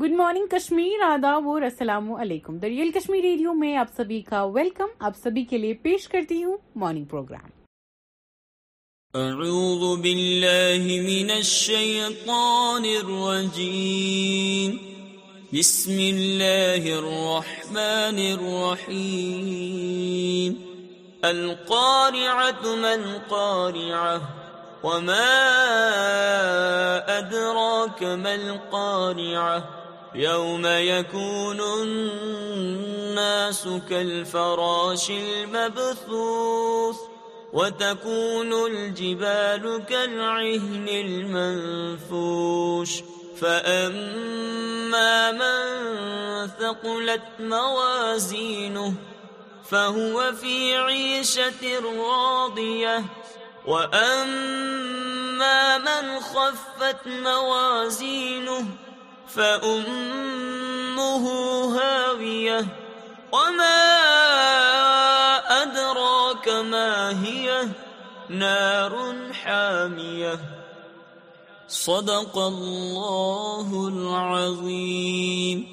Good آداب کشمیر السلام علیکم دریال کشمیر ریڈیو میں آپ سبھی کا ویلکم آپ سبھی کے لیے پیش کرتی ہوں مارننگ پروگرام اعوذ باللہ من الشیطان الرجیم. بسم اللہ الرحمن الرحیم. القارعة من قارعة وما أدراك ما القارعة. يوم يكون الناس كالفراش المبثوث وتكون الجبال كالعهن المنفوش فأما من ثقلت موازينه فهو في عيشة راضية وأما من خفت موازينه فأمه هاوية وما أدراك ما هي نار حامية صدق الله العظيم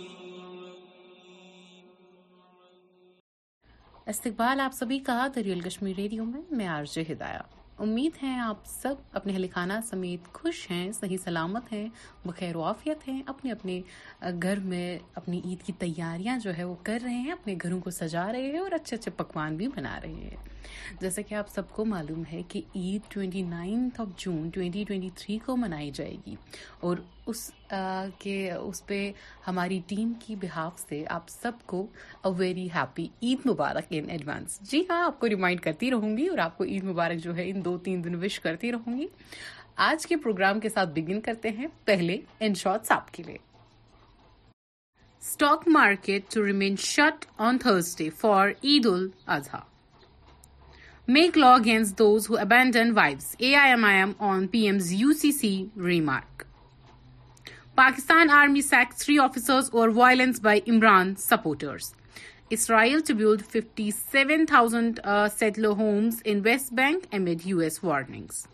استقبال، آپ سبھی کا دریال کشمیر ریڈیو میں میں آرجے ہدایہ۔ امید ہے آپ سب اپنے اہل خانہ سمیت خوش ہیں، صحیح سلامت ہیں، بخیر و ہیں، اپنے اپنے گھر میں اپنی عید کی تیاریاں جو ہے وہ کر رہے ہیں، اپنے گھروں کو سجا رہے ہیں اور اچھے اچھے پکوان بھی بنا رہے ہیں۔ جیسا کہ آپ سب کو معلوم ہے کہ Eid twenty ninth of June twenty twenty three کو منائی جائے گی اور اس کے اس پہ ہماری ٹیم کی بحاف سے آپ سب کو اے ویری ہیپی عید مبارک ان ایڈوانس جی ہاں آپ کو ریمائنڈ کرتی رہوں گی اور آپ کو عید مبارک جو ہے ان دو تین دن وش کرتی رہوں گی۔ آج کے پروگرام کے ساتھ بگن کرتے ہیں۔ پہلے ان شارٹس آپ کے لیے۔ Stock market to remain shut on Thursday for Eid al-Adha Make law against those who abandon wives. AIMIM on PM's UCC remark. Pakistan Army sacked three officers over violence by Imran supporters. Israel to build 57,000 uh, settler homes in West Bank amid US warnings.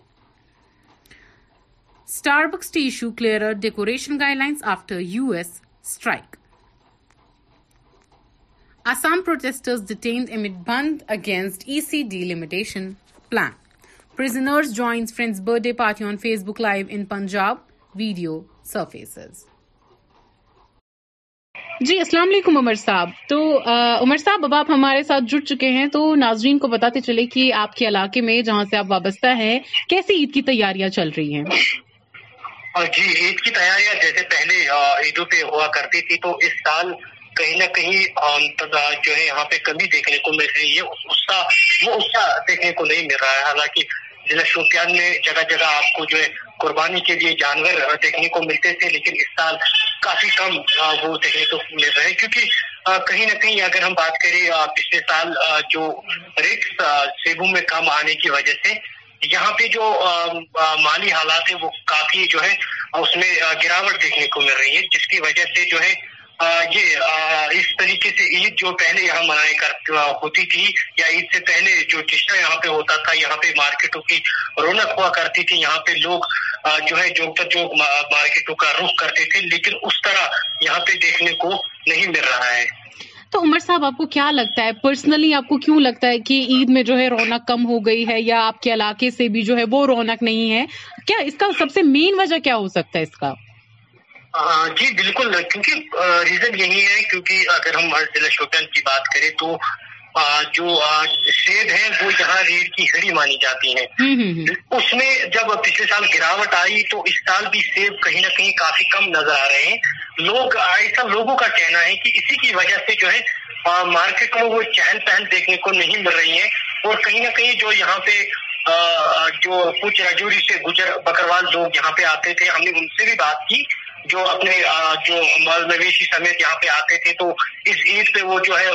Starbucks to issue clearer decoration guidelines after US strike. Assam protesters detained amid band against ECD limitation plan. Prisoners joins friend's birthday party on Facebook Live in Punjab. Video surfaces. جی السلام علیکم عمر صاحب تو عمر صاحب اب آپ ہمارے ساتھ جڑ چکے ہیں تو ناظرین کو بتاتے چلے کہ آپ کے علاقے میں جہاں سے آپ وابستہ ہیں کیسی عید کی تیاریاں چل رہی ہیں جی عید کی تیاریاں جیسے پہلے عیدوں پہ ہوا کرتی تھی تو اس سال کہیں نہ کہیں تضاد جو ہے یہاں پہ کمی دیکھنے کو مل رہی ہے۔ غصہ وہ غصہ دیکھنے کو نہیں مل رہا ہے۔ حالانکہ ضلع شوپیان میں جگہ جگہ آپ کو جو ہے قربانی کے لیے جانور دیکھنے کو ملتے تھے، لیکن اس سال کافی کم وہ دیکھنے کو مل رہے ہیں۔ کیونکہ کہیں نہ کہیں اگر ہم بات کریں پچھلے سال جو رکس سیبوں میں کم آنے کی وجہ سے یہاں پہ جو مالی حالات ہیں، وہ کافی جو ہے، اس میں گراوٹ دیکھنے کو مل رہی ہے، جس کی وجہ سے جو ہے یہ اس طریقے سے عید جو پہلے یہاں منائے کر، ہوتی تھی، یا عید سے پہلے جو جشن یہاں پہ ہوتا تھا، یہاں پہ مارکیٹوں کی رونق ہوا کرتی تھی، یہاں پہ لوگ جو ہے، جو جوک مارکیٹوں کا رخ کرتے تھے، لیکن اس طرح یہاں پہ دیکھنے کو نہیں مل رہا ہے۔ تو عمر صاحب، آپ کو کیا لگتا ہے؟ پرسنلی آپ کو کیوں لگتا ہے کہ عید میں جو ہے رونق کم ہو گئی ہے، یا آپ کے علاقے سے بھی جو ہے وہ رونق نہیں ہے؟ کیا اس کا سب سے مین وجہ کیا ہو سکتا ہے اس کا؟ جی بالکل کیونکہ ریزن یہی ہے کیونکہ اگر ہم ضلع شوپین کی بات کریں تو جو سیب ہیں وہ یہاں ریڑھ کی ہڑی مانی جاتی ہیں۔ اس میں جب پچھلے سال گراوٹ آئی تو اس سال بھی سیب کہیں نہ کہیں کافی کم نظر آ رہے ہیں۔ لوگ ایسا لوگوں کا کہنا ہے کہ اسی کی وجہ سے جو ہے مارکیٹ میں وہ چہل پہل دیکھنے کو نہیں مل رہی ہے اور کہیں نہ کہیں جو یہاں پہ جو کچھ رجوری سے گزر بکروال لوگ یہاں پہ آتے تھے ہم نے ان سے بھی بات کی۔ جو اپنے جو مال مویشی جی سمیت یہاں پہ آتے تھے، تو اس عید پہ وہ جو ہے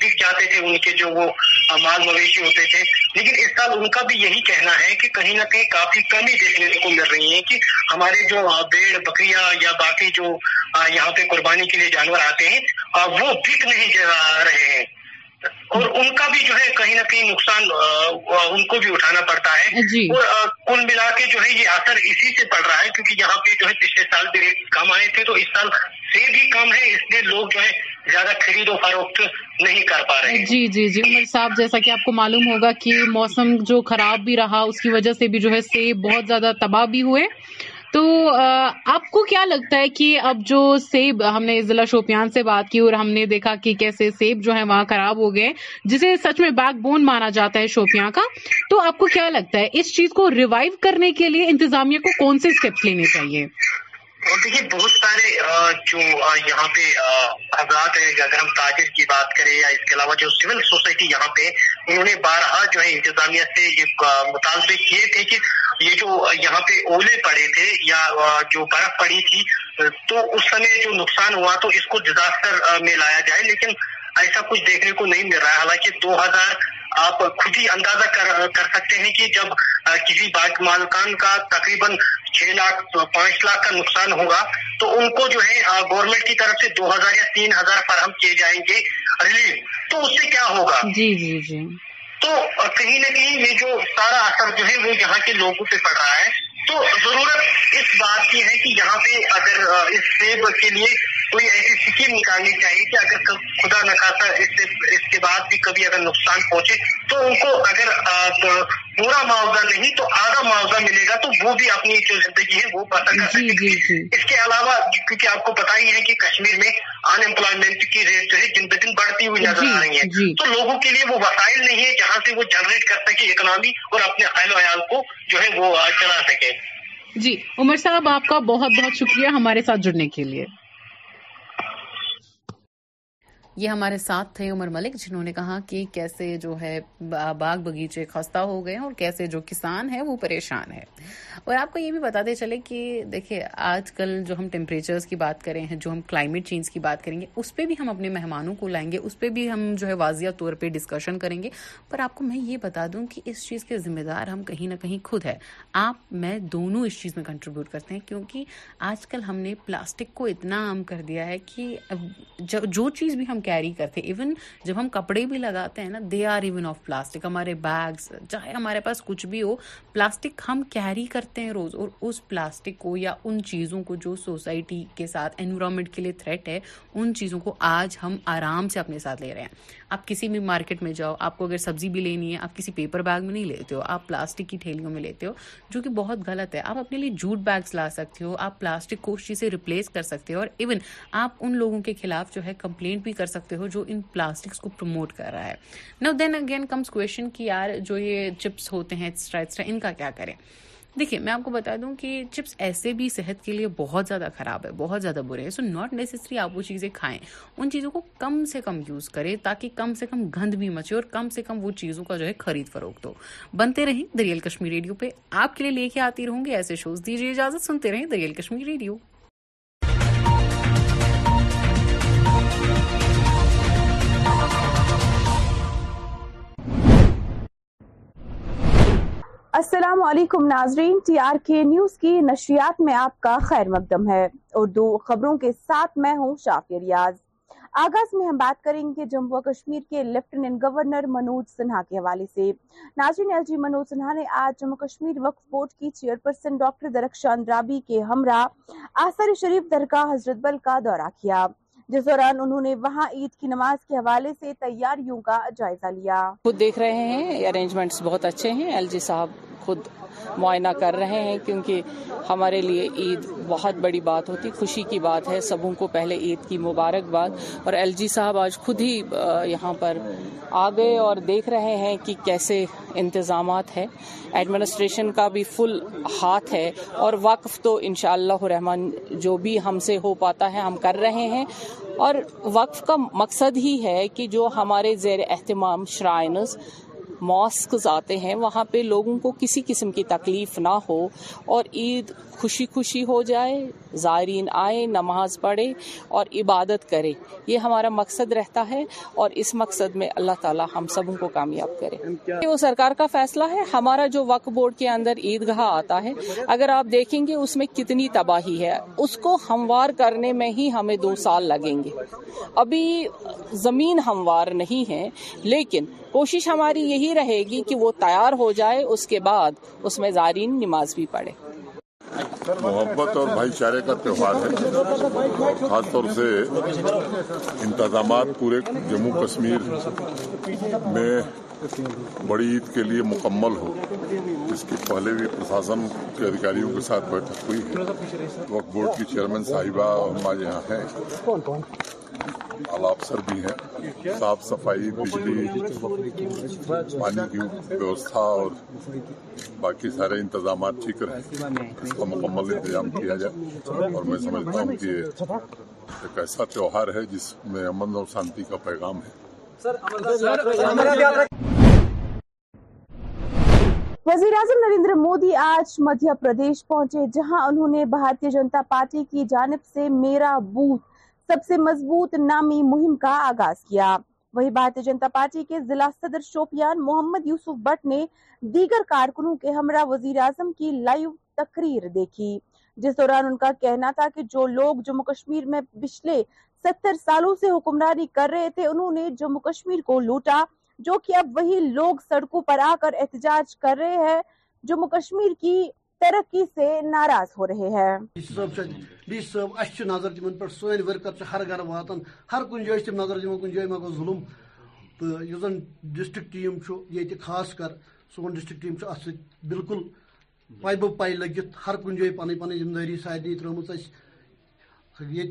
بک جاتے تھے ان کے جو وہ مال مویشی ہوتے تھے۔ لیکن اس سال ان کا بھی یہی کہنا ہے کہ کہیں نہ کہیں کافی کمی دیکھنے کو مل رہی ہے کہ ہمارے جو بیڑ، بکریاں یا باقی جو یہاں پہ قربانی کے لیے جانور آتے ہیں وہ بک نہیں رہے ہیں۔ اور ان کا بھی جو ہے کہیں نہ کہیں نقصان ان کو بھی اٹھانا پڑتا ہے۔ جی۔ اور کل ملا کے جو ہے یہ اثر اسی سے پڑ رہا ہے کیونکہ یہاں پہ جو ہے پچھلے سال بھی ریٹ کم آئے تھے تو اس سال سے بھی کم ہے اس لیے لوگ جو ہے زیادہ خرید و فروخت نہیں کر پا رہے۔ جی جی جی۔ عمر صاحب جیسا کہ آپ کو معلوم ہوگا کہ موسم جو خراب بھی رہا اس کی وجہ سے بھی جو ہے سیب بہت زیادہ تباہ بھی ہوئے۔ تو آپ کو کیا لگتا ہے کہ اب جو سیب، ہم نے ضلع شوپیان سے بات کی اور ہم نے دیکھا کہ کیسے سیب جو ہے وہاں خراب ہو گئے، جسے سچ میں بیک بون مانا جاتا ہے شوپیاں کا، تو آپ کو کیا لگتا ہے اس چیز کو ریوائو کرنے کے لیے انتظامیہ کو کون سے اسٹیپس لینے چاہیے؟ دیکھیے بہت سارے جو یہاں پہ حضرات ہیں اگر ہم تاجر کی بات کریں، یا اس کے علاوہ جو سول سوسائٹی یہاں پہ، انہوں نے بارہا جو ہے انتظامیہ سے یہ مطالبے کیے تھے کہ یہ جو یہاں پہ اولے پڑے تھے، یا جو برف پڑی تھی، تو اس سمے جو نقصان ہوا تو اس کو ڈیزاسٹر میں لایا جائے، لیکن ایسا کچھ دیکھنے کو نہیں مل رہا ہے۔ حالانکہ دو ہزار آپ خود ہی اندازہ کر کر سکتے ہیں کہ جب کسی باغ مالکان کا تقریباً چھ لاکھ پانچ لاکھ کا نقصان ہوگا۔ تو ان کو جو ہے گورنمنٹ کی طرف سے دو ہزار یا تین ہزار فراہم کیے جائیں گے ریلیف تو اس سے کیا ہوگا؟ جی جی جی۔ تو کہیں نہ کہیں یہ جو سارا اثر جو ہے وہ یہاں کے لوگوں پہ پڑ رہا ہے۔ تو ضرورت اس بات کی ہے کہ یہاں پہ اگر اس سیب کے لیے کوئی ایسی اسکیم نکالنی چاہیے کہ اگر خدا نخواستہ اس سے اس کے بعد بھی کبھی اگر نقصان پہنچے تو ان کو اگر پورا معاوضہ نہیں تو آدھا معاوضہ ملے گا تو وہ بھی اپنی جو زندگی ہے وہ بسر کر جی، جی۔ اس کے علاوہ کیونکہ آپ کو پتا ہی ہے کہ کشمیر میں ان امپلائمنٹ کی ریٹ جو ہے دن بدن بڑھتی ہوئی نظر جی، آ رہی ہے جی۔ تو لوگوں کے لیے وہ وسائل نہیں ہے جہاں سے وہ جنریٹ کر سکے اکنامی اور اپنے اہل ویال کو جو ہے وہ چلا سکے جی عمر صاحب آپ کا بہت بہت شکریہ ہمارے ساتھ جڑنے کے لیے یہ ہمارے ساتھ تھے عمر ملک، جنہوں نے کہا کہ کیسے جو ہے باغ بغیچے خستہ ہو گئے اور کیسے جو کسان ہے وہ پریشان ہے اور آپ کو یہ بھی بتاتے چلے کہ دیکھیں، آج کل جو ہم ٹیمپریچرز کی بات کریں ہیں، جو ہم کلائمیٹ چینج کی بات کریں گے، اس پہ بھی ہم اپنے مہمانوں کو لائیں گے، اس پہ بھی ہم جو ہے واضح طور پہ ڈسکشن کریں گے۔ پر آپ کو میں یہ بتا دوں کہ اس چیز کے ذمہ دار ہم کہیں نہ کہیں خود ہے آپ، میں دونوں اس چیز میں کنٹریبیوٹ کرتے ہیں کیونکہ آج کل ہم نے پلاسٹک کو اتنا عام کر دیا ہے کہ جو چیز بھی ہم کیری کرتے ایون جب ہم کپڑے بھی لگاتے ہیں نا they are even of plastic ہمارے بیگس چاہے ہمارے پاس کچھ بھی ہو پلاسٹک ہم کیری کرتے ہیں روز اور اس پلاسٹک کو یا ان چیزوں کو جو سوسائٹی کے ساتھ انوائرمنٹ کے لیے تھریٹ ہے ان چیزوں کو آج ہم آرام سے اپنے ساتھ لے رہے ہیں آپ کسی بھی مارکیٹ میں جاؤ، آپ کو اگر سبزی بھی لینی ہے، آپ کسی پیپر بیگ میں نہیں لیتے ہو، آپ پلاسٹک کی تھیلیوں میں لیتے ہو، جو کہ بہت غلط ہے۔ آپ اپنے لیے جوٹ بیگس لا سکتے ہو، آپ پلاسٹک کو اس چیز سے ریپلیس کر سکتے ہو اور ایون آپ ان لوگوں کے خلاف جو ہے کمپلینٹ بھی کر سکتے ہو جو ان پلاسٹکس کو پروموٹ کر رہا ہے۔ نو دین اگین کمس کوشچن کہ یار جو یہ چپس ہوتے ہیں ایکسٹرا ایکسٹرا ان کا کیا کریں؟ دیکھیے میں آپ کو بتا دوں کہ چپس ایسے بھی صحت کے لیے بہت زیادہ خراب ہے، بہت زیادہ برے ہیں۔ سو ناٹ نیسسری آپ وہ چیزیں کھائیں۔ ان چیزوں کو کم سے کم یوز کریں تاکہ کم سے کم گند بھی مچے اور کم سے کم وہ چیزوں کا جو ہے خرید فروخت ہو بنتے رہیں دریال کشمیر ریڈیو پہ۔ آپ کے لیے لے کے آتی رہوں گی ایسے شوز دیجیے اجازت، سنتے رہیں دریال کشمیر ریڈیو۔ السلام علیکم ناظرین، ٹی آر کے نیوز کی نشریات میں آپ کا خیر مقدم ہے۔ اردو خبروں کے ساتھ میں ہوں شافی ریاض۔ آغاز میں ہم بات کریں گے جموں و کشمیر کے لیفٹیننٹ گورنر منوج سنہا کے حوالے سے۔ ناظرین ایل جی منوج سنہا نے آج جموں کشمیر وقف بورڈ کی چیئرپرسن ڈاکٹر درخشان رابی کے ہمراہ آثر شریف درگاہ حضرت بل کا دورہ کیا۔ جس دوران انہوں نے وہاں عید کی نماز کے حوالے سے تیاریوں کا جائزہ لیا۔ خود دیکھ رہے ہیں ارینجمنٹس بہت اچھے ہیں۔ ایل جی صاحب خود معائنہ کر رہے ہیں کیونکہ ہمارے لیے عید بہت بڑی بات ہوتی، خوشی کی بات ہے۔ سبوں کو پہلے عید کی مبارکباد۔ اور ایل جی صاحب آج خود ہی یہاں پر آ گئے اور دیکھ رہے ہیں کہ کیسے انتظامات ہے ایڈمنسٹریشن کا بھی فل ہاتھ ہے اور وقف تو انشاءاللہ اللہ رحمان جو بھی ہم سے ہو پاتا ہے، ہم کر رہے ہیں۔ اور وقف کا مقصد ہی ہے کہ جو ہمارے زیر اہتمام شرائنز، ماسکز آتے ہیں، وہاں پہ لوگوں کو کسی قسم کی تکلیف نہ ہو اور عید خوشی خوشی ہو جائے، زائرین آئیں، نماز پڑھے اور عبادت کرے یہ ہمارا مقصد رہتا ہے اور اس مقصد میں اللہ تعالی ہم سبوں کو کامیاب کرے۔ وہ سرکار کا فیصلہ ہے۔ ہمارا جو وقت بورڈ کے اندر عیدگاہ آتا ہے، اگر آپ دیکھیں گے اس میں کتنی تباہی ہے۔ اس کو ہموار کرنے میں ہی ہمیں دو سال لگیں گے۔ ابھی زمین ہموار نہیں ہے، لیکن کوشش ہماری یہی رہے گی کہ وہ تیار ہو جائے، اس کے بعد اس میں زائرین نماز بھی پڑھے محبت اور بھائی چارے کا تہوار ہے۔ خاص طور سے انتظامات پورے جموں کشمیر میں بڑی عید کے لیے مکمل ہو۔ اس کی پہلے بھی پرشاسن کے ادھیکاریوں کے ساتھ بیٹھک ہوئی ہے۔ وقت بورڈ کی چیئرمین صاحبہ ہمارے یہاں ہیں۔ افسر بھی ہیں، صاف صفائی، بجلی، پانی کی ویوستھا اور باقی سارے انتظامات ٹھیک رہیں اس کا مکمل انتظام کیا جائے اور میں سمجھتا ہوں کہ ایک ایسا تہوار ہے جس میں امن اور شانتی کا پیغام ہے۔ وزیر اعظم نریندر مودی آج مدھیہ پردیش پہنچے، جہاں انہوں نے بھارتیہ جنتا پارٹی کی جانب سے میرا بوتھ سب سے مضبوط نامی مہم کا آغاز کیا۔ وہی بھارتیہ جنتا پارٹی کے ضلع صدر شوپیان محمد یوسف بٹ نے دیگر کارکنوں کے ہمراہ وزیر اعظم کی لائیو تقریر دیکھی۔ جس دوران ان کا کہنا تھا کہ جو لوگ جموں کشمیر میں پچھلے ستر سالوں سے حکمرانی کر رہے تھے، انہوں نے جموں کشمیر کو لوٹا، جو کہ اب وہی لوگ سڑکوں پر آ کر احتجاج کر رہے ہیں۔ جموں کشمیر کی ترقی سے ناراض ہو رہے ہیں۔ ڈی صاحب اس نظر تمن پہ سن ورکر ہر گھر واتان، ہر کن جائے تم نظر دن کن جائے ما گو ظلم۔ تو اس زن ڈسٹرک ٹیم یہ خاص کر سون ڈسٹرک ٹیم ات بالکل پائی بہ پائی لگت ہر کن جائے پن پن ذمہ داری سارے ترمت یہ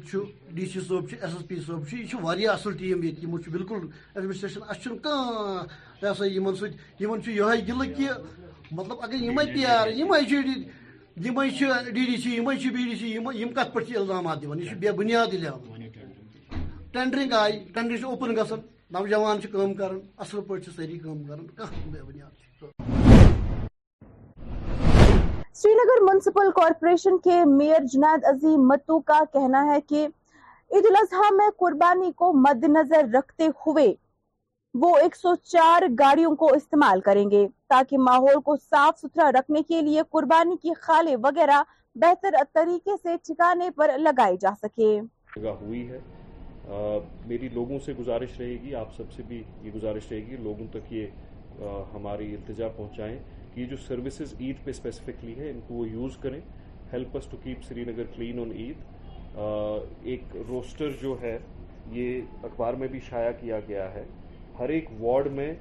ڈی سی صٲب ایس ایس پی صٲب یہ اصل ٹیم یہ بالکل ایڈمنسٹریشن اچھا کھانا یہ سا یہ سن یہ کہ مطلب اگر یہ پیار یہ ڈی ڈی سی یہ بی ڈی سی یم کت پہ الزامات دان یہ بے بنیاد ٹینڈرنگ آئی ٹینڈرنگ اوپن گھن نوجوان کام کر اصل پہ ساری کام کر بے بنیاد سری نگر میونسپل کارپوریشن کے میئر جنید عظیم متو کا کہنا ہے کہ عید الاضحیٰ میں قربانی کو مد نظر رکھتے ہوئے وہ ایک سو چار گاڑیوں کو استعمال کریں گے تاکہ ماحول کو صاف ستھرا رکھنے کے لیے قربانی کی خالے وغیرہ بہتر طریقے سے ٹھکانے پر لگائی جا سکے۔ ہوئی ہے۔ میری لوگوں سے گزارش رہے گی، آپ سب سے بھی یہ گزارش رہے گی، لوگوں تک یہ ہماری التجا پہنچائیں یہ جو سروسز عید پہ اسپیسیفکلی ہے ان کو وہ یوز کریں۔ Help us to keep Srinagar clean on Eid ایک روسٹر جو ہے، یہ اخبار میں بھی شائع کیا گیا ہے۔ ہر ایک وارڈ میں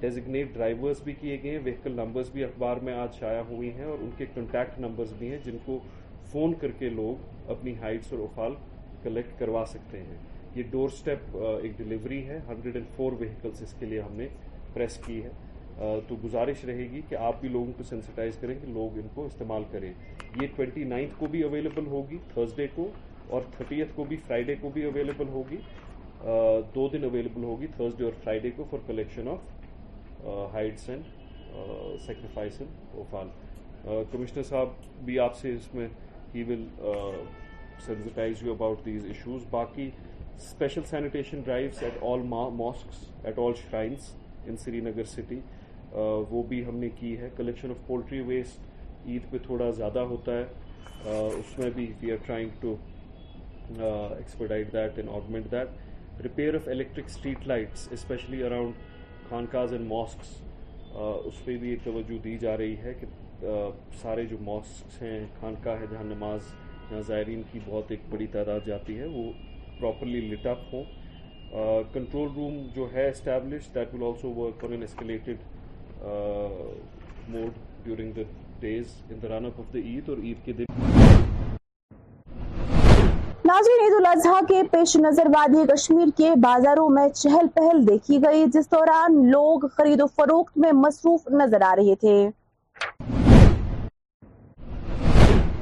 ڈیزگنیٹ ڈرائیورز بھی کیے گئے ہیں وہیکل نمبرز بھی اخبار میں آج شائع ہوئی ہیں اور ان کے کنٹیکٹ نمبرز بھی ہیں، جن کو فون کر کے لوگ اپنی ہائٹس اور افال کلیکٹ کروا سکتے ہیں۔ یہ ڈور سٹیپ ایک ڈلیوری ہے۔ ہنڈریڈ اینڈ فور وہیکلس اس کے لیے ہم نے پریس کی ہے۔ تو گزارش رہے گی کہ آپ بھی لوگوں کو سینسٹائز کریں کہ لوگ ان کو استعمال کریں۔ یہ ٹوینٹی نائنتھ کو بھی اویلیبل ہوگی تھرسڈے کو اور تھرٹیتھ کو بھی فرائیڈے کو بھی اویلیبل ہوگی۔ دو دن اویلیبل ہوگی تھرسڈے اور فرائیڈے کو for collection of hides and sacrifice and offal commissioner صاحب، بھی آپ سے اس میں ہی will sensitise you about these issues باقی special sanitation drives at all mosques at all shrines in Srinagar city وہ بھی ہم نے کی ہے. Collection of poultry waste Eid پہ تھوڑا زیادہ ہوتا ہے اس میں بھی we are trying to expedite that and augment that repair of electric street lights especially around خانقاز and mosques اس پہ بھی ایک توجہ دی جا رہی ہے کہ سارے جو ماسکس ہیں خانقاہ ہے جہاں نماز جہاں زائرین کی بہت ایک بڑی تعداد جاتی ہے وہ پراپرلی لٹ اپ ہوں کنٹرول روم جو ہے establish that will also work on an escalated mode during the days in the run up of the Eid اور عید کے دن ناظرین، عید الاضحیٰ کے پیش نظر وادی کشمیر کے بازاروں میں چہل پہل دیکھی گئی، جس دوران لوگ خرید و فروخت میں مصروف نظر آ رہے تھے۔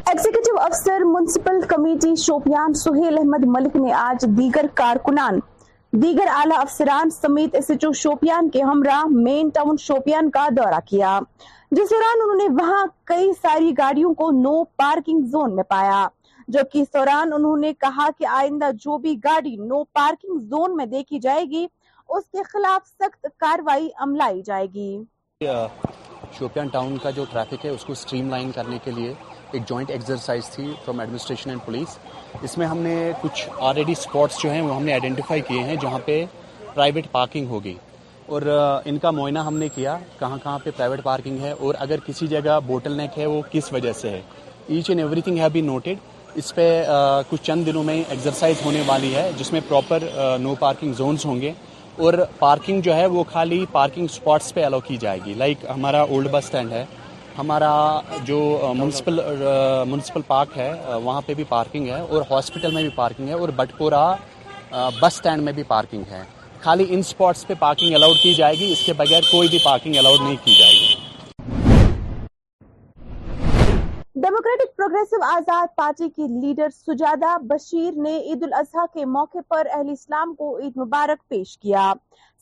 ایگزیکٹو افسر میونسپل کمیٹی شوپیان سہیل احمد ملک نے آج دیگر کارکنان، دیگر اعلی افسران سمیت ایس ایچ او شوپیان کے ہمراہ مین ٹاؤن شوپیان کا دورہ کیا، جس دوران انہوں نے وہاں کئی ساری گاڑیوں کو نو پارکنگ زون میں پایا۔ جبکہ اس دوران انہوں نے کہا کہ آئندہ جو بھی گاڑی نو پارکنگ زون میں دیکھی جائے گی، اس کے خلاف سخت کاروائی عملائی جائے گی۔ شوپیان ٹاؤن کا جو ٹرافک ہے، اس کو سٹریم لائن کرنے کے لیے ایک جوائنٹ ایکسرسائز تھی فرام ایڈمنسٹریشن اینڈ پولیس اس میں ہم نے کچھ آلریڈی اسپاٹس جو ہیں، وہ ہم نے آئیڈینٹیفائی کیے ہیں جہاں پہ پرائیویٹ پارکنگ ہوگی۔ اور ان کا معائنہ ہم نے کیا کہاں کہاں پہ پرائیویٹ پارکنگ ہے۔ اور اگر کسی جگہ بوٹل نیک ہے، وہ کس وجہ سے ہے؟ Each and every thing have be noted اس پہ کچھ چند دنوں میں ایکزرسائز ہونے والی ہے، جس میں پراپر نو پارکنگ زونز ہوں گے۔ اور پارکنگ جو ہے وہ خالی پارکنگ سپاٹس پہ الاؤ کی جائے گی۔ لائک ہمارا اولڈ بس اسٹینڈ ہے، ہمارا جو میونسپل میونسپل پارک ہے وہاں پہ بھی پارکنگ ہے، اور ہاسپٹل میں بھی پارکنگ ہے، اور بٹپورہ بس اسٹینڈ میں بھی پارکنگ ہے۔ خالی ان سپاٹس پہ پارکنگ الاؤڈ کی جائے گی، اس کے بغیر کوئی بھی پارکنگ الاؤڈ نہیں کی جائے گی۔ ڈیموکریٹک پروگریسو آزاد پارٹی کی لیڈر سجادہ بشیر نے عید الاضحیٰ کے موقع پر اہل اسلام کو عید مبارک پیش کیا۔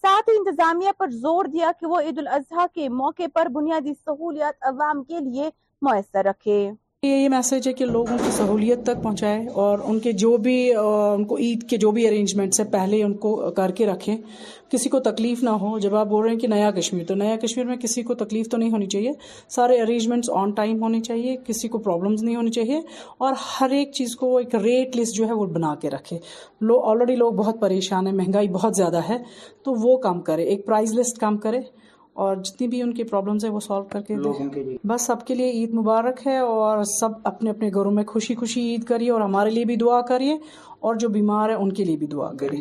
ساتھ ہی انتظامیہ پر زور دیا کہ وہ عید الاضحیٰ کے موقع پر بنیادی سہولیات عوام کے لیے میسر رکھے۔ یہ میسج ہے کہ لوگوں کی سہولیت تک پہنچائے اور ان کے جو بھی ان کو عید کے جو بھی ارینجمنٹس ہیں، پہلے ان کو کر کے رکھیں۔ کسی کو تکلیف نہ ہو، جب آپ بول رہے ہیں کہ نیا کشمیر، تو نیا کشمیر میں کسی کو تکلیف تو نہیں ہونی چاہیے۔ سارے ارینجمنٹس آن ٹائم ہونے چاہیے، کسی کو پرابلمز نہیں ہونی چاہیے۔ اور ہر ایک چیز کو ایک ریٹ لسٹ جو ہے وہ بنا کے رکھے۔ لو آلریڈی لوگ بہت پریشان ہیں، مہنگائی بہت زیادہ ہے، تو وہ کام کرے، ایک پرائز لسٹ کام کرے۔ اور جتنی بھی ان کی پرابلمز ہیں وہ سالو کر کے دیں بس سب کے لیے عید مبارک ہے اور سب اپنے اپنے گھروں میں خوشی خوشی عید کریے اور ہمارے لیے بھی دعا کریے اور جو بیمار ہیں ان کے لیے بھی دعا کریے۔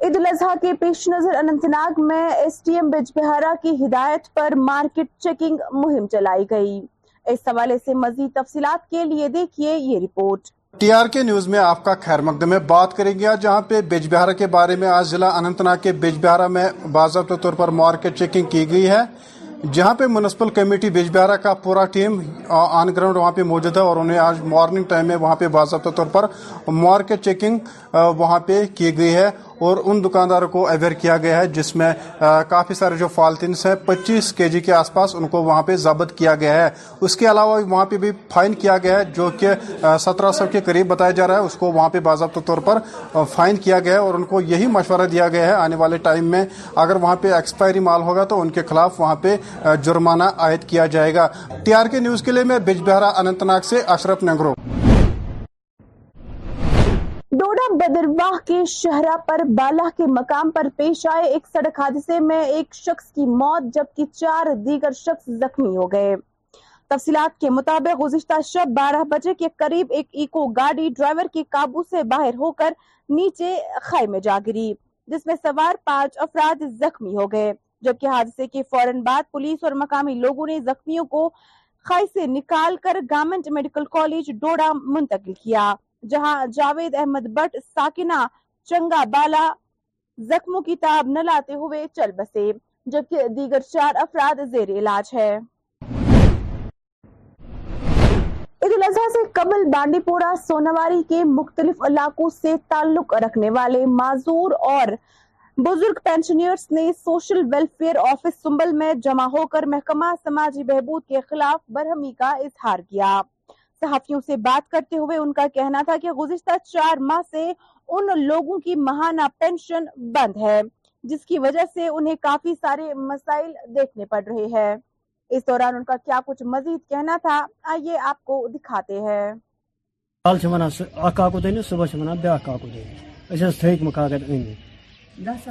عید الاضحیٰ کے پیش نظر اننت ناگ میں ایس ٹی ایم بج بہارا کی ہدایت پر مارکیٹ چیکنگ مہم چلائی گئی۔ اس حوالے سے مزید تفصیلات کے لیے دیکھیے یہ report. T R K News میں آپ کا خیر مقدم ہے۔ بات کریں گے جہاں پہ بیج بہارا کے بارے میں، آج ضلع اننت ناگ کے بیج بہارا میں باضابطہ طور پر مارکیٹ چیکنگ کی گئی ہے۔ جہاں پہ میونسپل کمیٹی بیج بہارا کا پورا ٹیم آن گراؤنڈ وہاں پہ موجود ہے اور انہیں آج مارننگ ٹائم میں وہاں پہ باضابطہ طور پر مارکیٹ چیکنگ وہاں پہ کی گئی ہے۔ اور ان دکانداروں کو اویئر کیا گیا ہے، جس میں کافی سارے جو فالتنس ہیں، پچیس کے جی کے آس پاس ان کو وہاں پہ ضبط کیا گیا ہے۔ اس کے علاوہ وہاں پہ بھی فائن کیا گیا ہے، جو کہ سترہ سو کے قریب بتایا جا رہا ہے۔ اس کو وہاں پہ باضابطہ طور پر فائن کیا گیا ہے اور ان کو یہی مشورہ دیا گیا ہے آنے والے ٹائم میں۔ اگر وہاں پہ ایکسپائری مال ہوگا تو ان کے خلاف وہاں پہ جرمانہ عائد کیا جائے گا۔ ٹی آر کے نیوز کے لیے میں بج بہرا انت ناگ سے اشرف نگرو بدرواہ کے شہرہ پر بالا کے مقام پر پیش آئے ایک سڑک حادثے میں ایک شخص کی موت، جبکہ چار دیگر شخص زخمی ہو گئے۔ تفصیلات کے مطابق گزشتہ شب بارہ بجے کے قریب ایک ایکو گاڑی ڈرائیور کے قابو سے باہر ہو کر نیچے خائے میں جا گری، جس میں سوار پانچ افراد زخمی ہو گئے۔ جبکہ حادثے کے فوراً بعد پولیس اور مقامی لوگوں نے زخمیوں کو خائے سے نکال کر گارمنٹ میڈیکل کالج ڈوڑا منتقل کیا۔ جہاں جاوید احمد بٹ ساکنہ چنگا بالا زخموں کی تاب نہ لاتے ہوئے چل بسے، جبکہ دیگر چار افراد زیر علاج ہے عید الاضحیٰ سے قبل بانڈی پورہ، سوناواری کے مختلف علاقوں سے تعلق رکھنے والے معذور اور بزرگ پینشنئرز نے سوشل ویلفیئر آفس سنبل میں جمع ہو کر محکمہ سماجی بہبود کے خلاف برہمی کا اظہار کیا۔ صحافیوں سے بات کرتے ہوئے ان کا کہنا تھا کہ گزشتہ چار ماہ سے ان لوگوں کی مہانہ پینشن بند ہے جس کی وجہ سے انہیں کافی سارے مسائل دیکھنے پڑ رہے ہیں۔ اس دوران ان کا کیا کچھ مزید کہنا تھا آئیے آپ کو دکھاتے ہیں۔ کال چھمنا اکھ آکو دینی صبح چھمنا بیاکھ آکو دینی۔ اس اس تھیک مکاگر اینی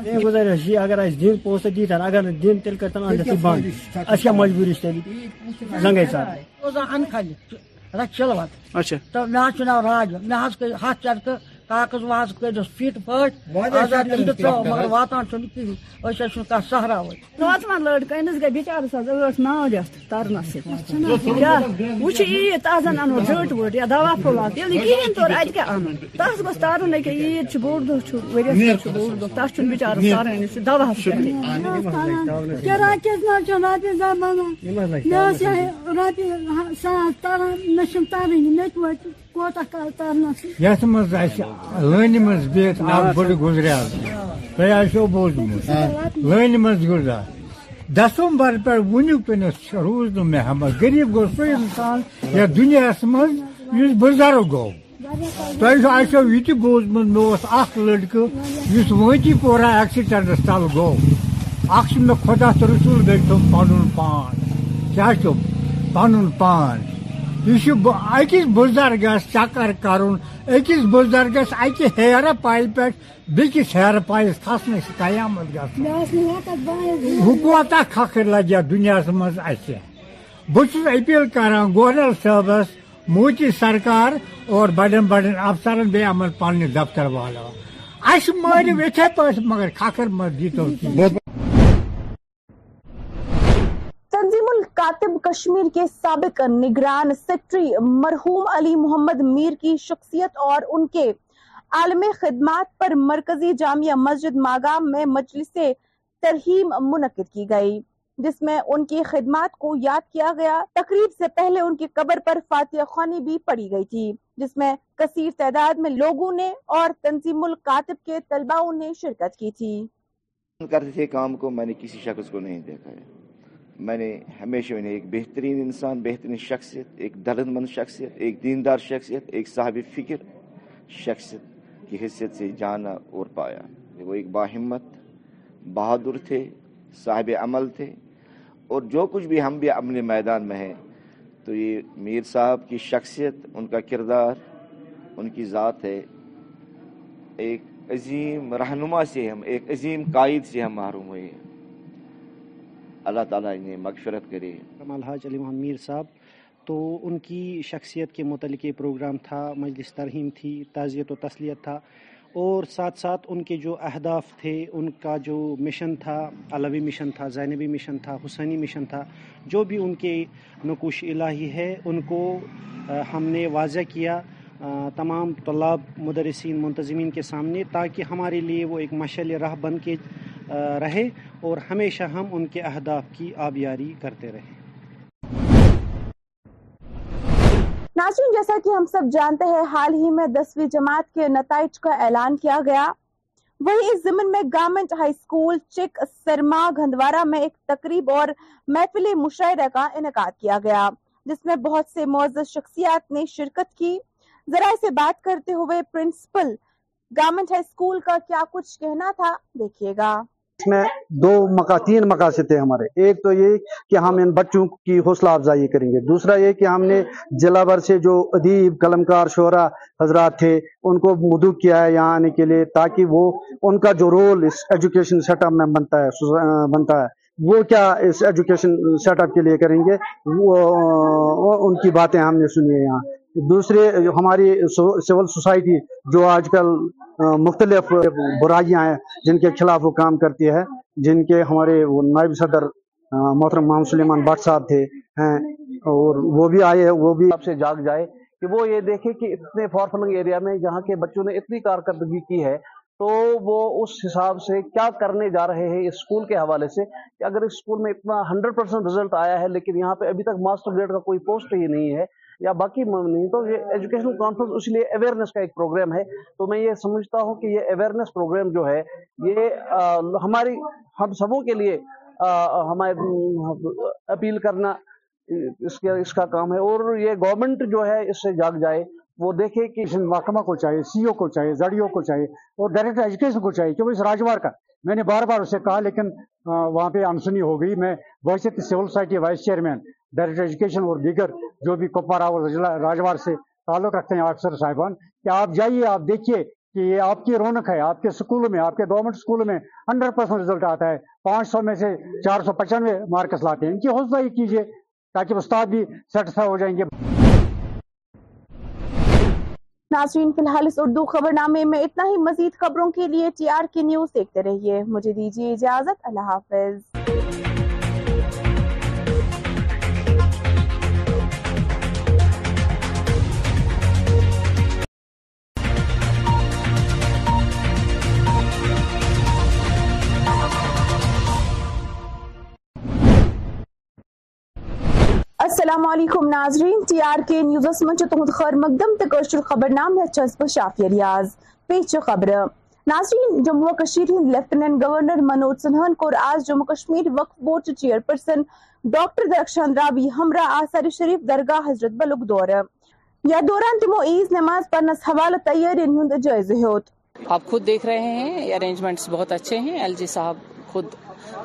یہ گزر ہے اگر اس دین پوس دیتن اگر دین تل کرتا اندر بند اس کیا مجبوری چھتی لنگے سار روزان ان خالی رچلوت اچھا۔ تو مے حظ ناو راج۔ مے حظ ہاتھ چرکہ کاغذ واغذ کٔڑِس فِٹ پٲٹھۍ آزاد یِم تہِ ترٛٲو مگر واتان چھُنہٕ کِہیٖنۍ أسۍ حظ چھُنہٕ کانٛہہ سہراوٕے نوژوان لٔڑکہٕ أمِس گٔے بِچارَس حظ ٲٹھ ناو رٮ۪تھ تَرنَس کیٛاہ وۄنۍ یا دوا پھوٚل وَوا ییٚلہِ نہٕ کِہیٖنۍ توٚر اَتہِ کیٛاہ اَنُن تَتھ گوٚژھ تَرُن أکیٛاہ عیٖد چھُ بوٚڑ دۄہ چھُ ؤریَس چھُ بوٚڑ دۄہ تَتھ چھُنہٕ ساس تَران مےٚ چھِنہٕ تَرٲنی مےٚ کوتاہ کال ترنس یتھ مز اَسہِ لٲنہِ منٛز بِہِتھ اکھ بٔڑٕ گُزریٛال تۄہہِ آسیو بوٗزمُت لٲنہِ دسمبر پہ وٕنیُک تٲنِس روز نہٕ مےٚ ہمت غریٖب گوٚو سُہ اِنسان یَتھ دُنیاہَس منٛز یُس بُزرٕگ گوٚو تۄہہِ آسیو یہِ تہِ بوٗزمُت مےٚ اوس اکھ لٔڑکہٕ یُس وٲنتی پورا ایکسیٖڈنٛٹَس تَل گوٚو اکھ چھُ مےٚ خۄدا پان کیا پن پان یہ اکس بزرگس چکر کرن اکس بزرگس اکہ ہیر پائل پہ بیس ہیر پائلس کھسنے قیامت گھر کوتہ خخر لگیا دنیا مز بہت اپیل کران گورنر صاحبس موچی سرکار اور بڑن بڑن افسرن بی عمل پنہ دفتر والو اس مارو اتھے پہ مگر خخر مت دیتو تنظیم کشمیر کے سابق نگران سیکٹری مرحوم علی محمد میر کی شخصیت اور ان کے عالم خدمات پر مرکزی جامعہ مسجد ماگام میں مجلس ترہیم منعقد کی گئی، جس میں ان کی خدمات کو یاد کیا گیا۔ تقریب سے پہلے ان کی قبر پر فاتحہ خوانی بھی پڑی گئی تھی، جس میں کثیر تعداد میں لوگوں نے اور تنظیم الکاتب کے طلباؤں نے شرکت کی تھی۔ کرتے تھے کام کو میں نے کسی شخص کو نہیں دیکھا ہے۔ میں نے ہمیشہ انہیں ایک بہترین انسان، بہترین شخصیت، ایک دلد مند شخصیت، ایک دیندار شخصیت، ایک صاحب فکر شخصیت کی حیثیت سے جانا اور پایا۔ وہ ایک باہمت، بہادر تھے، صاحب عمل تھے اور جو کچھ بھی ہم بھی اپنے میدان میں ہیں، تو یہ میر صاحب کی شخصیت، ان کا کردار، ان کی ذات ہے۔ ایک عظیم رہنما سے ہم، ایک عظیم قائد سے ہم محروم ہوئے ہیں۔ اللہ تعالیٰ انہیں مغفرت کرے۔ الحاج علی محمد میر صاحب، تو ان کی شخصیت کے متعلق یہ پروگرام تھا، مجلس ترہیم تھی، تعزیت و تسلیت تھا، اور ساتھ ساتھ ان کے جو اہداف تھے، ان کا جو مشن تھا، علوی مشن تھا، زینبی مشن تھا، حسینی مشن تھا، جو بھی ان کے نقوش الہی ہے، ان کو ہم نے واضح کیا۔ تمام طلاب، مدرسین، منتظمین کے سامنے، تاکہ ہمارے لیے وہ ایک مشعل راہ بن کے رہے اور ہمیشہ ہم ان کے اہداف کی آبیاری کرتے رہے ناظرین جیسا کہ ہم سب جانتے ہیں، حال ہی میں دسویں جماعت کے نتائج کا اعلان کیا گیا۔ وہی اس زمن میں گورنمنٹ ہائی اسکول، چک، سرما گھندوارا میں ایک تقریب اور محفل مشاعرہ کا انعقاد کیا گیا، جس میں بہت سے معزز شخصیات نے شرکت کی۔ ذرا سے بات کرتے ہوئے پرنسپل گورنمنٹ ہائی اسکول کا کیا کچھ کہنا تھا، دیکھیے گا۔ اس میں دو مقا، تین مقاصد تھے ہمارے۔ ایک تو یہ کہ ہم ان بچوں کی حوصلہ افزائی کریں گے۔ دوسرا یہ کہ ہم نے ضلع بھر سے جو ادیب قلمکار شعرا حضرات تھے، ان کو مدعو کیا ہے یہاں آنے کے لیے تاکہ وہ ان کا جو رول اس ایجوکیشن سیٹ اپ میں بنتا ہے بنتا ہے، وہ کیا اس ایجوکیشن سیٹ اپ کے لیے کریں گے؟ وہ ان کی باتیں ہم نے سنی ہے یہاں۔ دوسرے ہماری سول سوسائٹی جو آج کل مختلف برائیاں ہیں، جن کے خلاف وہ کام کرتی ہے، جن کے ہمارے وہ نائب صدر محترم محمد سلیمان بٹ صاحب تھے، ہیں، اور وہ بھی آئے وہ بھی آپ سے جاگ جائے کہ وہ یہ دیکھے کہ اتنے فار فلنگ ایریا میں جہاں کے بچوں نے اتنی کارکردگی کی ہے، تو وہ اس حساب سے کیا کرنے جا رہے ہیں اس اسکول کے حوالے سے؟ کہ اگر اس اسکول میں اتنا ہنڈریڈ پرسینٹ رزلٹ آیا ہے، لیکن یہاں پہ ابھی تک ماسٹر گریڈ کا کوئی پوسٹ ہی نہیں ہے یا باقی نہیں تو یہ ایجوکیشنل کانفرنس اس لیے اویئرنیس کا ایک پروگرام ہے۔ تو میں یہ سمجھتا ہوں کہ یہ اویئرنیس پروگرام جو ہے، یہ ہماری، ہم سبوں کے لیے ہمارے اپیل کرنا، اس کے، اس کا کام ہے۔ اور یہ گورنمنٹ جو ہے، اس سے جاگ جائے۔ وہ دیکھے کہ محکمہ کو چاہیے سی او کو چاہیے، زڑیوں کو چاہیے، اور ڈائریکٹر ایجوکیشن کو چاہیے۔ کیونکہ اس راجوار کا، میں نے بار بار اسے کہا، لیکن وہاں پہ انسنی ہو گئی۔ میں ویسے civil society vice chairman director education اور دیگر جو بھی کپوارا اور راجوار سے تعلق رکھتے ہیں افسر صاحبان کہ آپ جائیے آپ دیکھیے کہ یہ آپ کی رونق ہے آپ کے اسکولوں میں آپ کے گورنمنٹ اسکولوں میں ہنڈریڈ پرسینٹ رزلٹ آتا ہے پانچ سو میں سے چار سو پچانوے مارکس لاتے ہیں ان کی حوصلہ ہی کیجیے تاکہ استاد بھی سیٹسفائی ہو جائیں گے ناظرین فی الحال اس اردو خبر نامے میں اتنا ہی مزید خبروں کے لیے ٹی آر کی نیوز دیکھتے رہیے مجھے دیجیے اجازت اللہ حافظ السلام علیکم ناظرین، ٹی آر کے نیوزس منچ تہد خیر مقدم تشر خبر نام چھس بہ شافیہ ریاض، پیچ خبر۔ ناظرین، جموں کشیر ہند لیفٹیننٹ گورنر منوج سنہن کور آز Jammu Kashmir Waqf board chairperson doctor Darakhshan راوی ہمراہ آثار شریف درگاہ حضرت بلک دور یا دوران تمو عیز نماز پرنس حوالہ تیاری ہند جائزہ ہوت آپ خود دیکھ رہے ہیں ارینجمنٹس بہت اچھے ہیں ایل جی صاحب۔ خود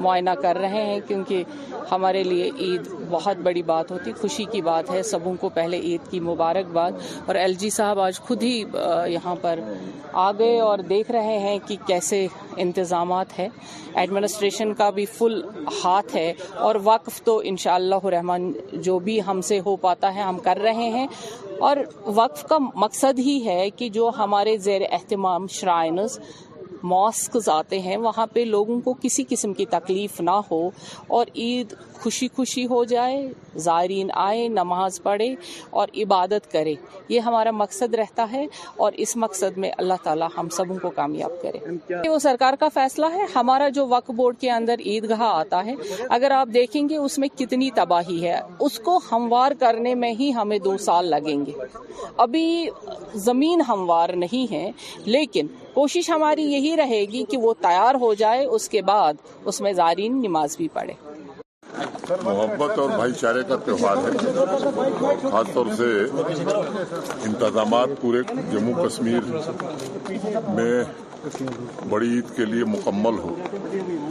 معائنہ کر رہے ہیں کیونکہ ہمارے لیے عید بہت بڑی بات ہوتی، خوشی کی بات ہے سبوں کو پہلے عید کی مبارکباد۔ اور ایل جی صاحب آج خود ہی یہاں پر آ گئے اور دیکھ رہے ہیں کہ کیسے انتظامات ہے ایڈمنسٹریشن کا بھی فل ہاتھ ہے اور وقف تو انشاءاللہ اللہ جو بھی ہم سے ہو پاتا ہے، ہم کر رہے ہیں۔ اور وقف کا مقصد ہی ہے کہ جو ہمارے زیر اہتمام شرائنز ماسکز آتے ہیں، وہاں پہ لوگوں کو کسی قسم کی تکلیف نہ ہو اور عید خوشی خوشی ہو جائے۔ زائرین آئیں نماز پڑھے اور عبادت کرے۔ یہ ہمارا مقصد رہتا ہے اور اس مقصد میں اللہ تعالی ہم سبوں کو کامیاب کرے۔ وہ سرکار کا فیصلہ ہے۔ ہمارا جو وقف بورڈ کے اندر عیدگاہ آتا ہے، اگر آپ دیکھیں گے اس میں کتنی تباہی ہے۔ اس کو ہموار کرنے میں ہی ہمیں دو سال لگیں گے۔ ابھی زمین ہموار نہیں ہے، لیکن کوشش ہماری یہی رہے گی کہ وہ تیار ہو جائے، اس کے بعد اس میں زائرین نماز بھی پڑھے۔ محبت اور بھائی چارے کا تہوار ہے۔ خاص طور سے انتظامات پورے جموں کشمیر میں بڑی عید کے لیے مکمل ہو۔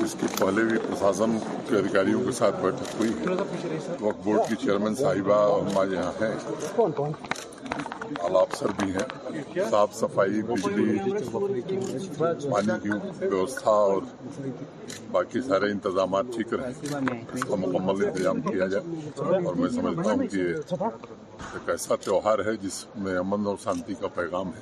اس کی پہلے بھی پرشاسن کے ادھیکاریوں کے ساتھ بیٹھک ہوئی ہے۔ وقت بورڈ کی چیئرمین صاحبہ اور ہمارے یہاں ہیں۔ اعلی افسر بھی ہیں صاف صفائی بجلی پانی کی ویوستھا اور باقی سارے انتظامات ٹھیک رہیں اس کا مکمل انتظام کیا جائے اور میں سمجھتا ہوں کہ ایک ایسا تیوہار ہے جس میں امن اور شانتی کا پیغام ہے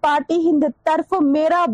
پارٹی ہند طرف میرا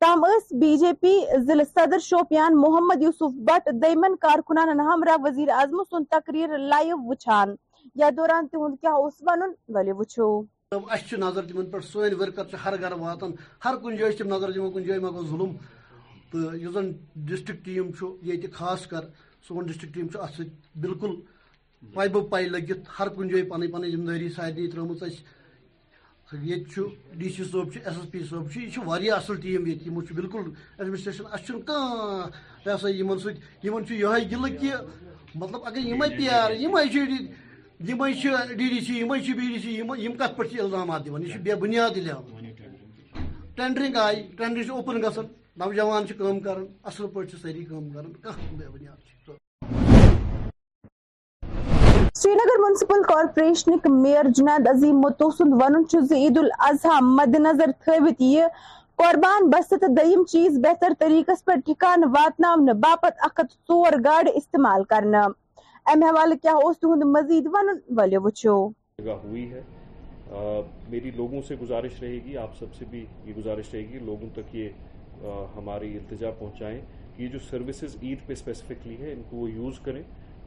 تام اس بی جے پی ضلع صدر شوپیان محمد یوسف بٹ دیمن کارکنان ہمراہ وزیر اعظم سن تقریر لائیو وچھان۔ یا دوران تہند کیا اس ونن ولی وچھو۔ اچھ نظر تمن پہ سین ورکر ہر گھر واتن۔ ہر کن جائیں تم نظر دن کن جائیں ما ظلم۔ تو اس ڈسٹرک ٹیم یہ خاص کر۔ سون ڈسٹرک ٹیم ات بالکل پائی بہ پائی لگت ہر کن جائیں پن پن ذمہ داری سارے ترم یہ ڈی سی صوب ایس ایس پی صوب یہ اصل ٹیم یہ بالکل ایڈمنسٹریشن اچھا کھانا یہ سا ان سن یہ گلہ کہ مطلب اگر یہ پیار یہ D D C. B D C کت پہ الزامات دن یہ بے بنیاد الزام ٹینڈرنگ آئی ٹینڈر اوپن گھن نوجوان کم اصل پہ ساری کم کر سری نگر میونسپل کارپوریشنک میئر جنید عظیم متو سند ون عید الاضحی مد نظر تھوت یہ قربان بستہ تو دیم چیز بہتر طریقس پہ ٹھکان واتن باپت اکھ ژور گاڑ استعمال کرنا ام حوالہ کیا اس تہد مزید ون ولو وچو ہوئی ہے۔ میری لوگوں سے گزارش رہے گی آپ سب سے بھی یہ گزارش رہے گی لوگوں تک یہ ہماری التجا پہنچائیں کہ یہ جو سروسز عید پہ اسپیسیفکلی ہے ان کو وہ یوز کریں۔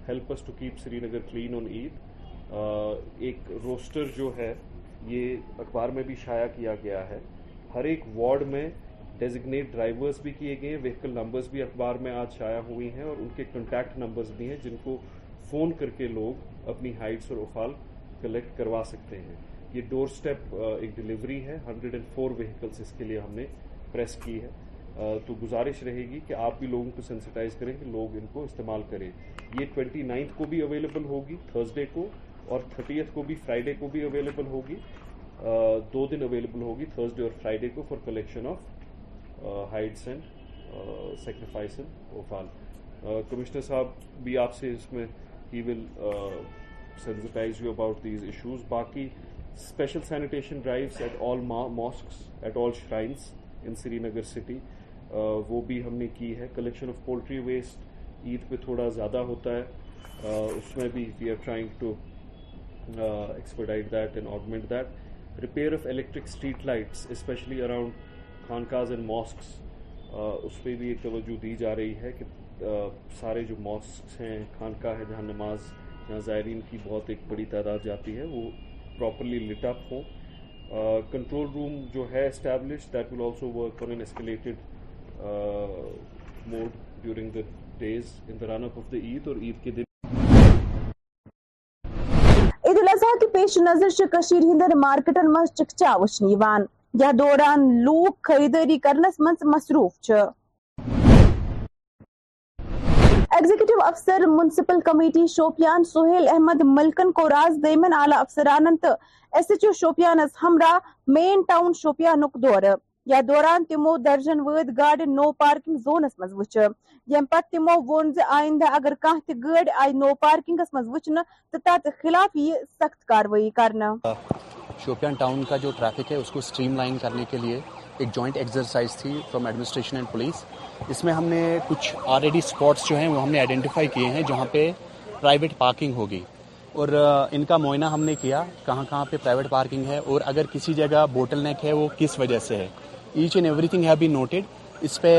Help us to keep Srinagar clean on Eid ایک روسٹر جو ہے، یہ اخبار میں بھی شائع کیا گیا ہے۔ ہر ایک وارڈ میں ڈیزگنیٹ ڈرائیورز بھی کیے گئے ہیں وہیکل نمبرز بھی اخبار میں آج شائع ہوئی ہیں اور ان کے کنٹیکٹ نمبرز بھی ہیں، جن کو فون کر کے لوگ اپنی ہائٹس اور افال کلیکٹ کروا سکتے ہیں۔ یہ ڈور سٹیپ ایک ڈیلیوری ہے۔ ہنڈریڈ اینڈ فور وہیکلس اس کے لیے ہم نے پریس کی ہے۔ تو گزارش رہے گی کہ آپ بھی لوگوں کو سینسٹائز کریں کہ لوگ ان کو استعمال کریں۔ یہ ٹوینٹی نائنتھ کو بھی اویلیبل ہوگی تھرزڈے کو، اور تھرٹیتھ کو بھی فرائیڈے کو بھی اویلیبل ہوگی۔ دو دن اویلیبل ہوگی تھرزڈے اور فرائیڈے کو for collection of hides and sacrifice and offal commissioner صاحب بھی آپ سے اس میں ہی will sensitise you about these issues باقی special sanitation drives at all mosques at all shrines in Srinagar city وہ بھی ہم نے کی ہے۔ Collection of poultry waste Eid پہ تھوڑا زیادہ ہوتا ہے۔ اس میں بھی we are trying to expedite that and augment that repair of electric street lights especially around خانقاز and mosques اس پہ بھی ایک توجہ دی جا رہی ہے کہ سارے جو ماسکس ہیں، خانقاہ ہے، جہاں نماز، جہاں زائرین کی بہت ایک بڑی تعداد جاتی ہے، وہ پراپرلی لٹ اپ ہوں۔ کنٹرول روم جو ہے establish that will also work on an escalated mode during the days in the run up of the Eid اور عید کے دن۔ عید الاضحیٰ کے پیش نظر چھ کشیر ہندر مارکیٹن مز چکچا وچھن یوان یا دوران لوک خریداری کرنس مز مصروف چھ۔ ایگزیکٹو افسر منسپل کمیٹی شوپیان سہیل احمد ملکن کو راز دیمن اعلی افسرانن تو ایس ایچ او شوپیانس ہمراہ مین ٹاؤن شوپیانک دورہ یا دوران تمو درجن ود گاڑِ نو پارکنگ زونس مز وچھ۔ یم پت تمو وون ز آئندہ اگر کانٛہہ تہِ گٲڑۍ آئی نو پارکنگ اس مز وچھنہٕ تہٕ تتھ خلاف یہ سخت کاروٲیی کرنا شوپیان ٹاؤن کا جو ٹریفک ہے، اس کو سٹریم لائن کرنے کے لیے ایک جوائنٹ ایکسرسائز تھی فرام ایڈمنسٹریشن اینڈ پولیس۔ اس میں ہم نے کچھ آلریڈی اسپاٹس جو ہیں، وہ ہم نے آئیڈینٹیفائی کیے ہیں جہاں پہ پرائیویٹ پارکنگ ہوگی۔ اور ان کا معائنہ ہم نے کیا، کہاں کہاں پہ پرائیویٹ پارکنگ ہے اور اگر کسی جگہ بوٹل نیک ہے، وہ کس وجہ سے ہے۔ Each and every thing have be noted اس پہ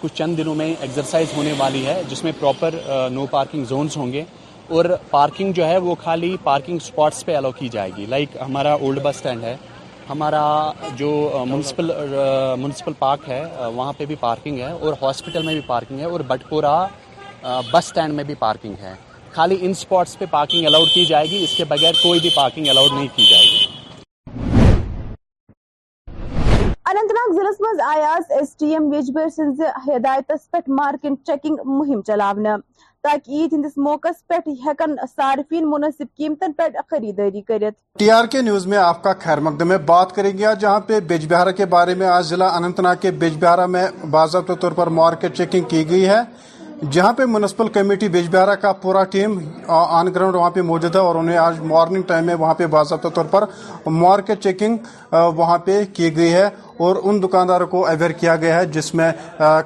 کچھ چند دنوں میں ایکسرسائز ہونے والی ہے، جس میں پراپر نو پارکنگ زونس ہوں گے۔ اور پارکنگ جو ہے، وہ خالی پارکنگ اسپاٹس پہ الاؤ کی جائے گی۔ لائک ہمارا اولڈ بس اسٹینڈ ہے، ہمارا جو منسپل منسپل پارک ہے وہاں پہ بھی پارکنگ ہے۔ اور ہاسپٹل میں بھی پارکنگ ہے، اور بٹپورہ بس اسٹینڈ میں بھی پارکنگ ہے۔ خالی ان اسپاٹس پہ پارکنگ الاؤڈ کی جائے گی، اس کے بغیر کوئی بھی پارکنگ الاؤڈ نہیں کی جائے گی۔ اننت ناگ ضلع مز آیا ایس ٹی ایم ویجبر سنز ہدایت پہ مارکن چیکنگ مہم چلانے تاکہ عید ہندس موقع پہ ہیکن صارفین مناسب قیمتن پہ خریداری کرت ٹی آر کے نیوز میں آپ کا خیر مقدم میں بات کریں گے جہاں پہ بیج بہارا کے بارے میں۔ آج ضلع اننت ناگ کے بیج بہارا میں باضابطہ طور پر مارکیٹ چیکنگ کی گئی ہے۔ جہاں پہ منسپل کمیٹی بیج بہارا کا پورا ٹیم آن گراؤنڈ وہاں پہ موجود ہے اور انہیں آج مارننگ ٹائم میں وہاں پہ باضابطہ طور پر مارکیٹ چیکنگ وہاں پہ کی گئی ہے۔ اور ان دکانداروں کو اویئر کیا گیا ہے، جس میں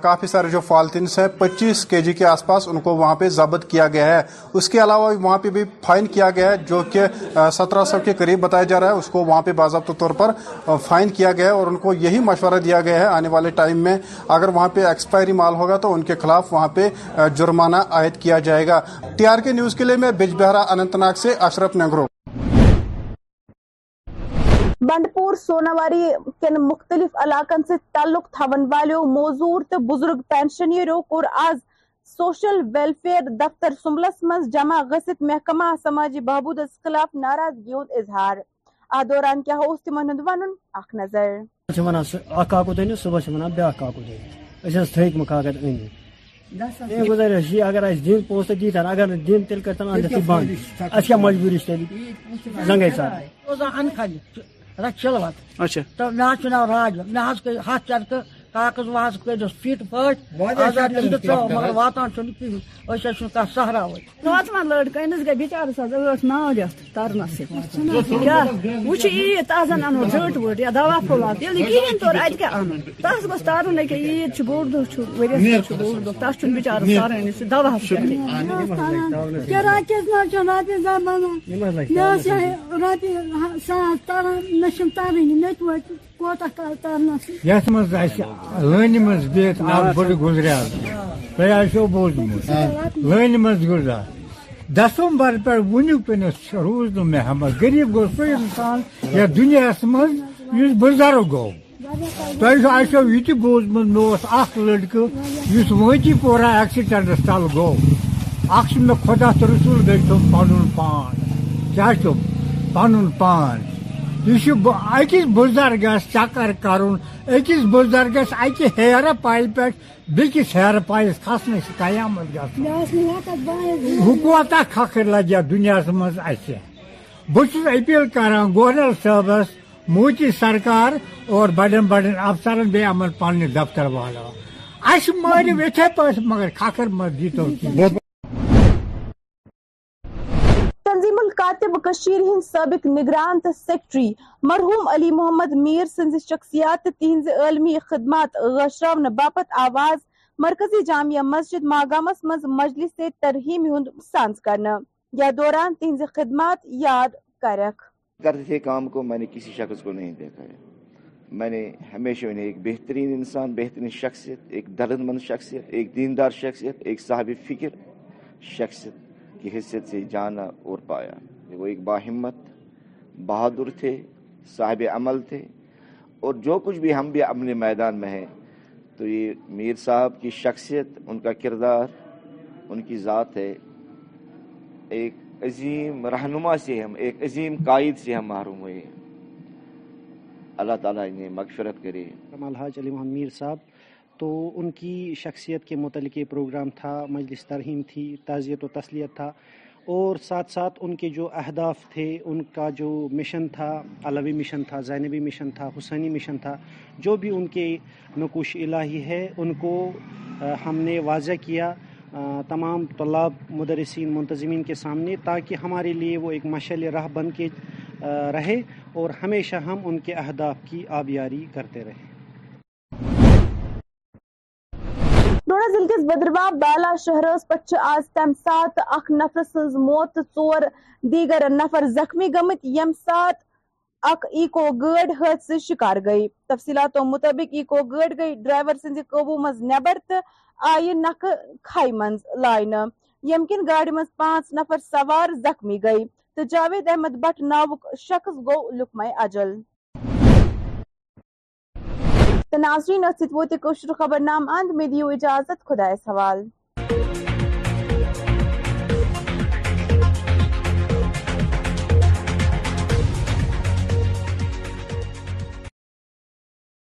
کافی سارے جو فالتنس ہیں، پچیس کے جی کے آس پاس ان کو وہاں پہ ضبط کیا گیا ہے۔ اس کے علاوہ وہاں پہ بھی فائن کیا گیا ہے، جو کہ سترہ سو کے قریب بتایا جا رہا ہے۔ اس کو وہاں پہ باضابطہ طور پر فائن کیا گیا ہے اور ان کو یہی مشورہ دیا گیا ہے آنے والے ٹائم میں۔ اگر وہاں پہ ایکسپائری مال ہوگا تو ان کے خلاف وہاں پہ جرمانہ عائد کیا جائے گا۔ ٹی آر کے نیوز کے لیے میں بج بہرا اننت ناگ سے اشرف نگرو بنڈ پور سوناواری کن مختلف علاقن سے تعلق تھون والیو موزور تو بزرگ پینشنیرو کور آز سوشل ویلفیئر دفتر سملس مز جمع غصت محکمہ سماجی بہبود خلاف ناراضگی ہند اظہار۔ آ دوران کیا ہوس تمن ہند ون اخ نظر۔ اخ کاکو دنو صبح سے ونان بیاکھ کاکو دنو اچھا، اس تھیک مکاکت أنی یہ گزارش یہ اگر اِس دن پونسہ دیتن اگر نہ دن تیل کرتن اندر بند مجبوری تیل زنگے سار رچلوت اچھا۔ تو مے حظ چھ ناو راج مے حظ ہاتھ چرکہ کاغذ واغذ کٔرۍزیوس فِٹ پٲٹھۍ آزاد تِم تہِ ژو مگر واتان چھُنہٕ کِہیٖنۍ أسۍ حظ چھُنہٕ کانٛہہ سہراوٕے واتوان لٔڑکہٕ أمِس گٔے بِچارَس حظ ٲٹھ ناو رٮ۪تھ تَرنَس کیٛاہ چھُ عیٖد تَتھ اَنو ژٔٹ ؤٹ یا دوا پھوٚل اَتھ ییٚلہِ نہٕ کِہیٖنۍ توٚر اَتہِ کیٛاہ اَنُن تَتھ گوٚژھ تَرُن أکیٛاہ عیٖد چھُ بوٚڑ دۄہ چھُ ؤریَس چھُ بوٚڑ دۄہ تَتھ چھُنہٕ بِچارَس تَرٲنی سُہ دوا رۄپیہِ رۄپیہِ ساس تَران مےٚ چھِنہٕ تَرٲنی نٔتۍ ؤتۍ کوتاہ کال تامنس یتھ مز اس لٲنہِ مز بِہِتھ اکھ بٔڑ گُزریٛال تۄہہِ آسیو بوٗزمُت لٲنہِ مز گُزار دسمبر پٮ۪ٹھ وٕنیُک پٮ۪نَس روٗز نہٕ مےٚ ہمہ غریٖب گوٚو سُہ اِنسان یَتھ دُنیاہَس منٛز یُس بُزرٕگ گوٚو تۄہہِ آسیو یہِ تہِ بوٗزمُت مےٚ اوس اکھ لٔڑکہٕ یُس پورا ایٚکسِڈنٛٹَس تَل گوٚو اکھ چھُ مےٚ خۄدا تہٕ رسوٗل گٔے پان کیا چھُم پَنُن پان یہ اکس بزرگس چکر کرکس بزرگس اکہ ہیر پائل پہ بیس ہیر پائلس کھسنے سے قیامت گھن حکومت کھکھر دنیا مز بس اپیل کر گورنر صبس موتی سرکار اور بڑن بڑن افسرن بیٚیہِ یِمن دفتر والا. اَسہِ مارو اتھے پہ مگر کھکر مہ دیتو کاتب کشیر ہند سابق نگران تو سیکٹری مرحوم علی محمد میر سن شخصیات تہذ علمی خدمات غشرون باپت آواز مرکزی جامعہ مسجد ماگامس مز مجلس سے ترہیم ہند سانس کرنا۔ یا دوران تہذ خدمات یاد کرک کرتے تھے کام کو میں نے کسی شخص کو نہیں دیکھا ہے۔ میں نے ہمیشہ انہیں ایک بہترین انسان، بہترین شخصیت، ایک درد مند شخصیت، ایک دیندار شخصیت، ایک صاحب فکر شخصیت کی حیثیت سے جانا اور پایا۔ وہ ایک با ہمت، بہادر تھے، صاحب عمل تھے، اور جو کچھ بھی ہم بھی اپنے میدان میں ہیں، تو یہ میر صاحب کی شخصیت، ان کا کردار، ان کی ذات ہے۔ ایک عظیم رہنما سے ہم، ایک عظیم قائد سے ہم محروم ہوئے ہیں۔ اللہ تعالیٰ انہیں مغفرت کرے۔ کمال حاج علی محمد میر صاحب، تو ان کی شخصیت کے متعلق پروگرام تھا، مجلس ترہیم تھی، تعزیت و تسلیت تھا۔ اور ساتھ ساتھ ان کے جو اہداف تھے، ان کا جو مشن تھا، علوی مشن تھا، زینبی مشن تھا، حسینی مشن تھا، جو بھی ان کے نقوش الہی ہے، ان کو ہم نے واضح کیا تمام طلاب، مدرسین، منتظمین کے سامنے، تاکہ ہمارے لیے وہ ایک مشعل راہ بن کے رہے اور ہمیشہ ہم ان کے اہداف کی آبیاری کرتے رہے۔ ڈونا ضلع کس بدروا بالا شہرس پہ آج تم سات اخ نفر سز موت ژور دیگر نفر زخمی گمت یم سات اک ایکو گاڑ حادثہ شکار گئی۔ تفصیلاتوں مطابق ایکو گاڑ گئی۔ ڈرائیور سند قوبو مز نبر تو آئی نق کھائی مز لائن۔ یم کن گاڑی مز پانچ نفر سوار زخمی گئی۔ تو جاوید احمد بٹ ناوک شخص گو لکمہ اجل۔ ناظرین ات ووت خبر نام اند میں دیو اجازت خدا سوال.